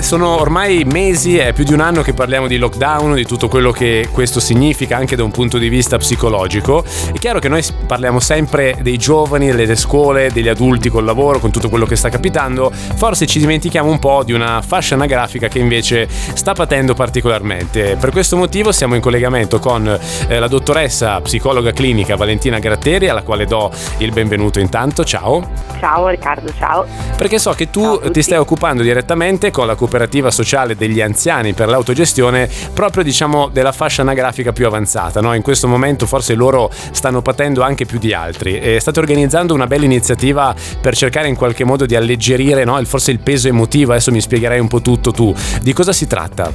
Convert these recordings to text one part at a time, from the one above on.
Sono ormai mesi, è più di un anno che parliamo di lockdown, di tutto quello che questo significa anche da un punto di vista psicologico. È chiaro che noi parliamo sempre dei giovani, delle scuole, degli adulti col lavoro, con tutto quello che sta capitando. Forse ci dimentichiamo un po' di una fascia anagrafica che invece sta patendo particolarmente. Per questo motivo siamo in collegamento con eh, la dottoressa psicologa clinica Valentina Gratteri, alla quale do il benvenuto intanto. Ciao. Ciao Riccardo, ciao. Perché so che tu ti stai occupando direttamente con la cooperativa sociale degli anziani per l'autogestione proprio diciamo della fascia anagrafica più avanzata. No? In questo momento forse loro stanno patendo anche più di altri e state organizzando una bella iniziativa per cercare in qualche modo di alleggerire no? forse il peso emotivo, adesso mi spiegherai un po' tutto tu. Di cosa si tratta?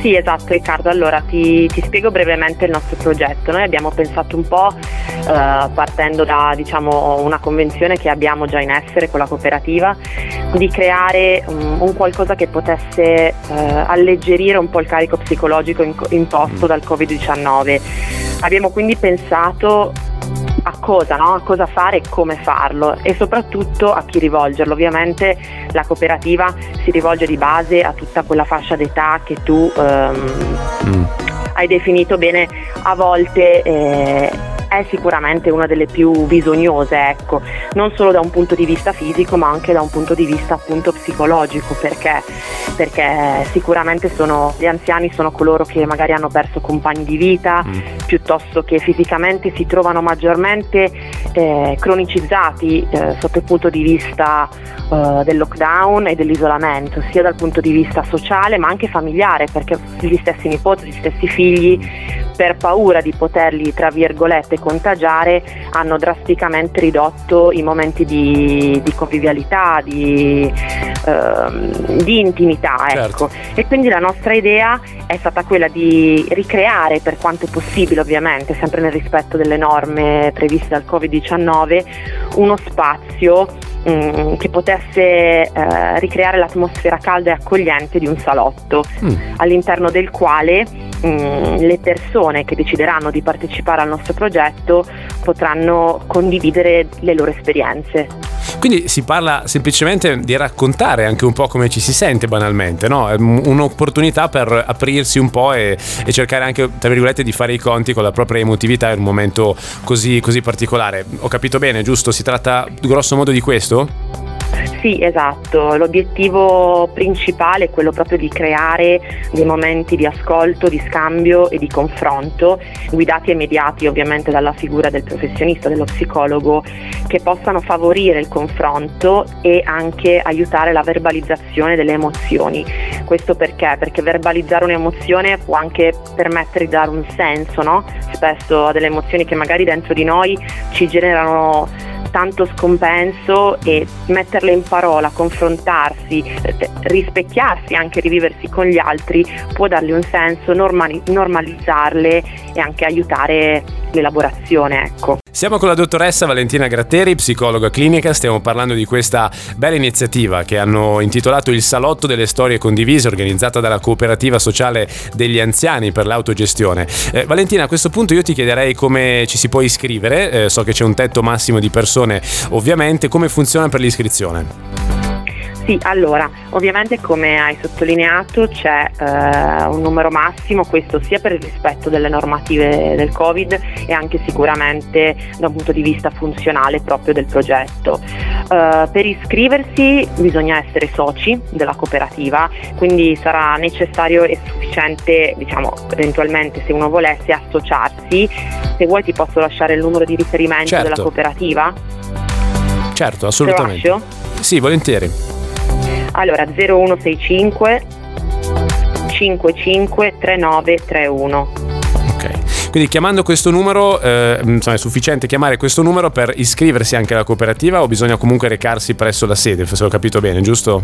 Sì, esatto Riccardo, allora ti, ti spiego brevemente il nostro progetto. Noi abbiamo pensato un po' eh, partendo da diciamo, una convenzione che abbiamo già in essere con la cooperativa di creare un, un qualcosa che potesse potesse eh, alleggerire un po' il carico psicologico imposto dal Covid-19. Abbiamo quindi pensato a cosa, no? a cosa fare e come farlo e soprattutto a chi rivolgerlo. Ovviamente la cooperativa si rivolge di base a tutta quella fascia d'età che tu ehm, mm. hai definito bene a volte. Eh, è sicuramente una delle più bisognose, ecco, non solo da un punto di vista fisico ma anche da un punto di vista appunto psicologico, perché, perché sicuramente sono, gli anziani sono coloro che magari hanno perso compagni di vita, mm. piuttosto che fisicamente si trovano maggiormente eh, cronicizzati eh, sotto il punto di vista eh, del lockdown e dell'isolamento, sia dal punto di vista sociale ma anche familiare, perché gli stessi nipoti, gli stessi figli per paura di poterli, tra virgolette, contagiare, hanno drasticamente ridotto i momenti di, di convivialità, di, ehm, di intimità. Ecco. Certo. E quindi la nostra idea è stata quella di ricreare, per quanto possibile ovviamente, sempre nel rispetto delle norme previste dal Covid-19, uno spazio mm, che potesse eh, ricreare l'atmosfera calda e accogliente di un salotto, mm. all'interno del quale Mm, le persone che decideranno di partecipare al nostro progetto potranno condividere le loro esperienze. Quindi si parla semplicemente di raccontare anche un po' come ci si sente banalmente, no? È un'opportunità per aprirsi un po' e, e, cercare anche, tra virgolette, di fare i conti con la propria emotività in un momento così, così particolare. Ho capito bene, giusto? Si tratta grosso modo di questo? Sì, esatto, l'obiettivo principale è quello proprio di creare dei momenti di ascolto, di scambio e di confronto, guidati e mediati ovviamente dalla figura del professionista, dello psicologo, che possano favorire il confronto e anche aiutare la verbalizzazione delle emozioni. Questo perché? Perché verbalizzare un'emozione può anche permettere di dare un senso, no? Spesso a delle emozioni che magari dentro di noi ci generano tanto scompenso e metterle in parola, confrontarsi, rispecchiarsi, anche riviversi con gli altri può dargli un senso, normali- normalizzarle e anche aiutare l'elaborazione. Ecco. Siamo con la dottoressa Valentina Gratteri, psicologa clinica, stiamo parlando di questa bella iniziativa che hanno intitolato Il Salotto delle Storie Condivise, organizzata dalla cooperativa sociale degli anziani per l'autogestione. Eh, Valentina, a questo punto io ti chiederei come ci si può iscrivere, eh, so che c'è un tetto massimo di persone ovviamente, come funziona per l'iscrizione? Sì, allora, ovviamente come hai sottolineato c'è eh, un numero massimo, questo sia per il rispetto delle normative del Covid e anche sicuramente da un punto di vista funzionale proprio del progetto. Eh, per iscriversi bisogna essere soci della cooperativa, quindi sarà necessario e sufficiente, diciamo, eventualmente se uno volesse associarsi. Se vuoi ti posso lasciare il numero di riferimento certo. della cooperativa? Certo, assolutamente. Sì, volentieri. Allora 0165 55 3931. Ok, quindi chiamando questo numero, eh, insomma, è sufficiente chiamare questo numero per iscriversi anche alla cooperativa o bisogna comunque recarsi presso la sede, se ho capito bene, giusto?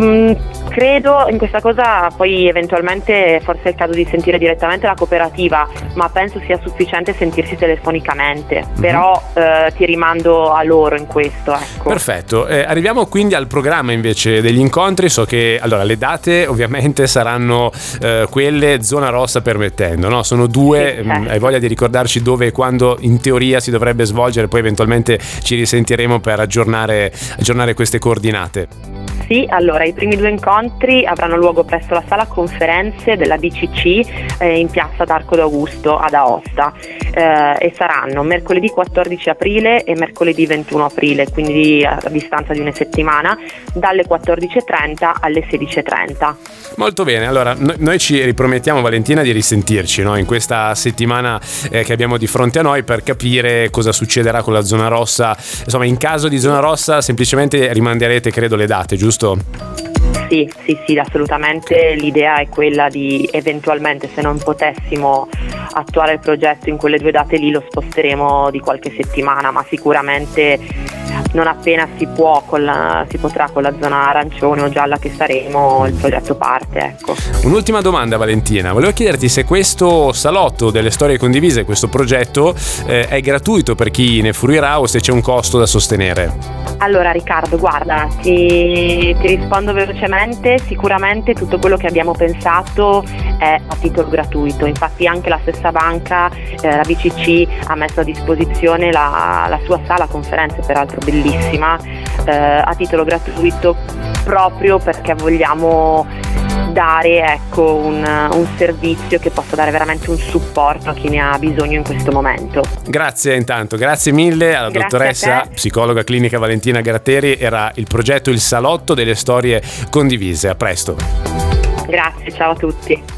Mm, credo in questa cosa, poi eventualmente forse è il caso di sentire direttamente la cooperativa, ma penso sia sufficiente sentirsi telefonicamente, mm-hmm. però eh, ti rimando a loro in questo. Ecco. Perfetto, eh, arriviamo quindi al programma invece degli incontri, so che allora, le date ovviamente saranno eh, quelle zona rossa permettendo, no? sono due, sì, certo. hai voglia di ricordarci dove e quando in teoria si dovrebbe svolgere, poi eventualmente ci risentiremo per aggiornare, aggiornare queste coordinate. Sì, allora i primi due incontri avranno luogo presso la sala conferenze della BCC eh, in piazza d'Arco d'Augusto ad Aosta eh, e saranno mercoledì 14 aprile e mercoledì 21 aprile, quindi a distanza di una settimana, dalle 14.30 alle 16.30. Molto bene, allora noi ci ripromettiamo Valentina di risentirci no? in questa settimana eh, che abbiamo di fronte a noi per capire cosa succederà con la zona rossa. Insomma, in caso di zona rossa semplicemente rimanderete credo le date, giusto? Giusto? Sì, sì, sì, assolutamente l'idea è quella di eventualmente se non potessimo attuare il progetto in quelle due date lì lo sposteremo di qualche settimana, ma sicuramente non appena si, può la, si potrà con la zona arancione o gialla che saremo il progetto parte. Ecco. Un'ultima domanda Valentina, volevo chiederti se questo salotto delle storie condivise, questo progetto eh, è gratuito per chi ne fruirà o se c'è un costo da sostenere. Allora Riccardo, guarda, ti, ti, rispondo velocemente, sicuramente tutto quello che abbiamo pensato è a titolo gratuito, infatti anche la stessa banca, eh, la BCC, ha messo a disposizione la, la sua sala conferenze, peraltro bellissima, eh, a titolo gratuito proprio perché vogliamo dare ecco, un, un, servizio che possa dare veramente un supporto a chi ne ha bisogno in questo momento. Grazie intanto, grazie mille alla grazie dottoressa psicologa clinica Valentina Gratteri, era il progetto Il Salotto delle Storie Condivise, a presto. Grazie, ciao a tutti.